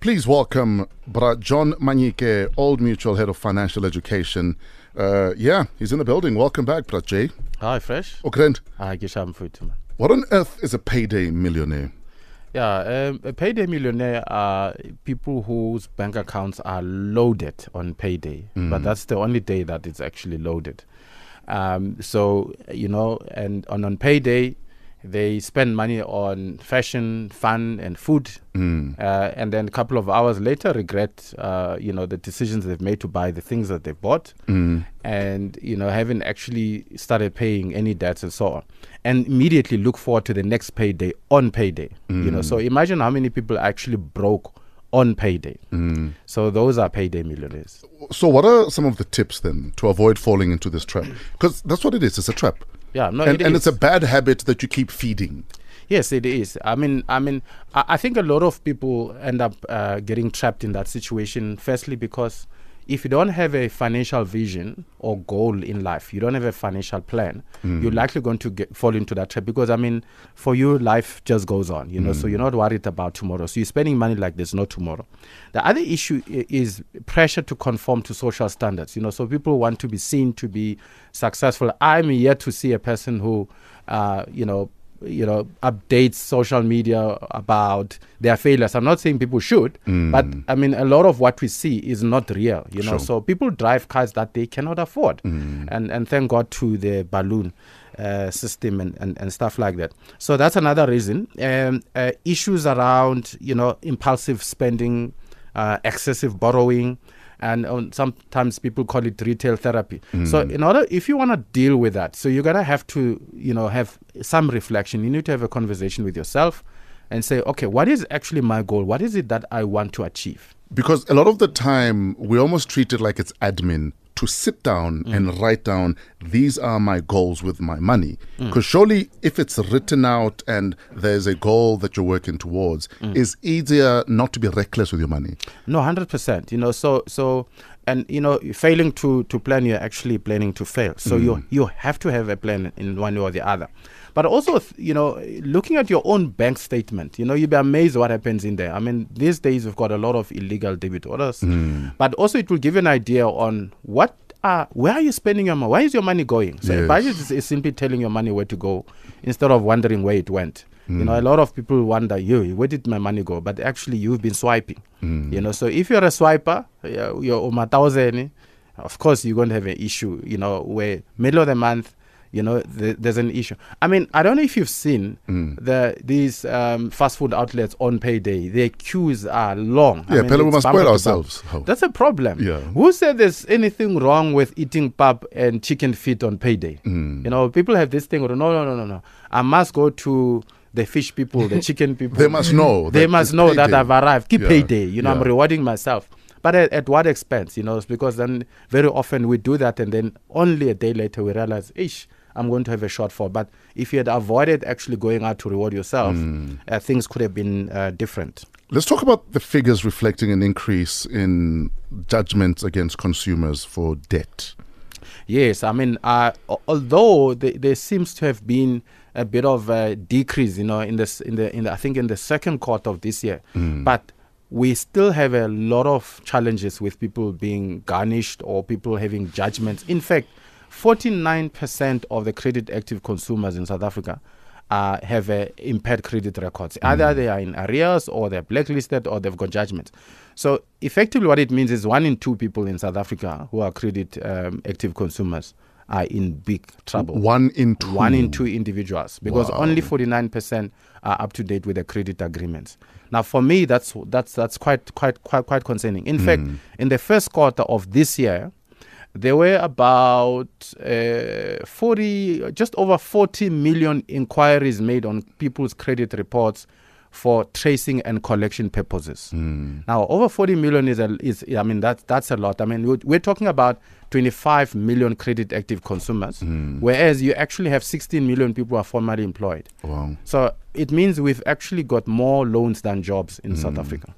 Please welcome Bra John Manyike, Old Mutual Head of Financial Education. Uh, yeah, he's in the building. Welcome back, Bra J. Hi, Fresh. Okrent, Hi, Gisham Futum. what on earth is a payday millionaire? Yeah, um, a payday millionaire are people whose bank accounts are loaded on payday, but that's the only day that it's actually loaded. Um, so you know, and on on payday, they spend money on fashion, fun, and food, Mm. uh, and then a couple of hours later regret, uh, you know, the decisions they've made to buy the things that they bought, Mm. and you know, haven't actually started paying any debts and so on, and immediately look forward to the next payday on payday. You know, so imagine how many people actually broke on payday. Mm. So those are payday millionaires. So, what are some of the tips then to avoid falling into this trap? Because that's what it is. It's a trap, Yeah, no, and, it and it's a bad habit that you keep feeding. Yes, it is. I mean, I mean, I, I think a lot of people end up uh, getting trapped in that situation. Firstly, because if you don't have a financial vision or goal in life, you don't have a financial plan, you're likely going to get, fall into that trap. Because I mean, for you, life just goes on. You know, so you're not worried about tomorrow. So you're spending money like there's no tomorrow. The other issue is pressure to conform to social standards. You know, so people want to be seen to be successful. I'm yet to see a person who, uh, you know you know updates social media about their failures. I'm not saying people should but i mean a lot of what we see is not real you know. Sure. so people drive cars that they cannot afford. And and thank god to the balloon uh, system and, and, and stuff like that. So that's another reason. Um, uh, issues around you know impulsive spending uh, excessive borrowing and um, sometimes people call it retail therapy. So in order, if you want to deal with that, so you're gonna have to, you know, have some reflection. You need to have a conversation with yourself and say, okay, what is actually my goal? What is it that I want to achieve? Because a lot of the time, we almost treat it like it's admin to sit down mm. and write down, these are my goals with my money. Mm. Because surely, if it's written out and there's a goal that you're working towards, mm. it's easier not to be reckless with your money. No, hundred percent. You know, so so, and you know, failing to to plan, you're actually planning to fail. So you mm. you have to have a plan in one way or the other. But also, you know, looking at your own bank statement, you know, you'll be amazed what happens in there. I mean, these days we've got a lot of illegal debit orders, mm. but also it will give you an idea on what are where are you spending your money? Where is your money going? So a Yes. budget is, is simply telling your money where to go instead of wondering where it went. You know, a lot of people wonder, you, where did my money go? But actually, you've been swiping. You know, so if you're a swiper, you're thousand, of course, you're going to have an issue. You know, where middle of the month, you know, th- there's an issue. I mean, I don't know if you've seen the these um, fast food outlets on payday. Their queues are long. I Yeah, mean, we must spoil ourselves. How? That's a problem. Yeah. Who said there's anything wrong with eating pap and chicken feet on payday? Mm. You know, people have this thing. No, no, no, no, no. I must go to the fish people, the chicken people. They must know. They must know that. I've arrived. Keep Yeah, payday. You know, I'm rewarding myself. But at, at what expense? You know, it's because then very often we do that, and then only a day later we realize, ish, I'm going to have a shortfall. But if you had avoided actually going out to reward yourself, Mm. uh, things could have been uh, different. Let's talk about the figures reflecting an increase in judgments against consumers for debt. Yes, I mean, uh, although the, there seems to have been a bit of a decrease, you know, in this, in the, in the, I think in the second quarter of this year, but we still have a lot of challenges with people being garnished or people having judgments. In fact, 49% of the credit active consumers in South Africa uh, have uh, impaired credit records. Either they are in arrears or they're blacklisted or they've got judgments. So effectively, what it means is one in two people in South Africa who are credit um, active consumers are in big trouble. One in two. One in two individuals because Wow. only 49% are up to date with the credit agreements. Now, for me, that's that's that's quite quite quite quite concerning. In fact, in the first quarter of this year, there were about uh, 40, just over 40 million inquiries made on people's credit reports for tracing and collection purposes. Now, over 40 million is, a, is I mean, that's, that's a lot. I mean, we're, we're talking about 25 million credit active consumers, whereas you actually have 16 million people who are formally employed. Wow. So it means we've actually got more loans than jobs in South Africa.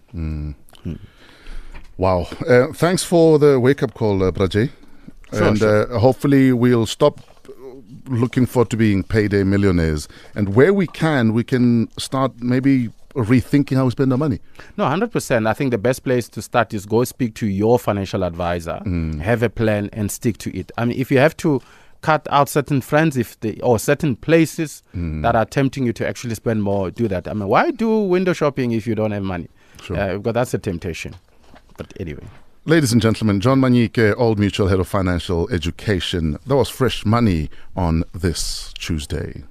Wow. Uh, thanks for the wake up call, uh, Bra J. Sure, and sure. Uh, hopefully we'll stop looking forward to being payday millionaires. And where we can, we can start maybe rethinking how we spend our money. No, 100%. I think the best place to start is go speak to your financial advisor, have a plan, and stick to it. I mean, if you have to cut out certain friends if they or certain places that are tempting you to actually spend more do that i mean why do window shopping if you don't have money Sure. uh, because that's a temptation but anyway Ladies and gentlemen, John Manyike, Old Mutual Head of Financial Education. That was fresh money on this Tuesday.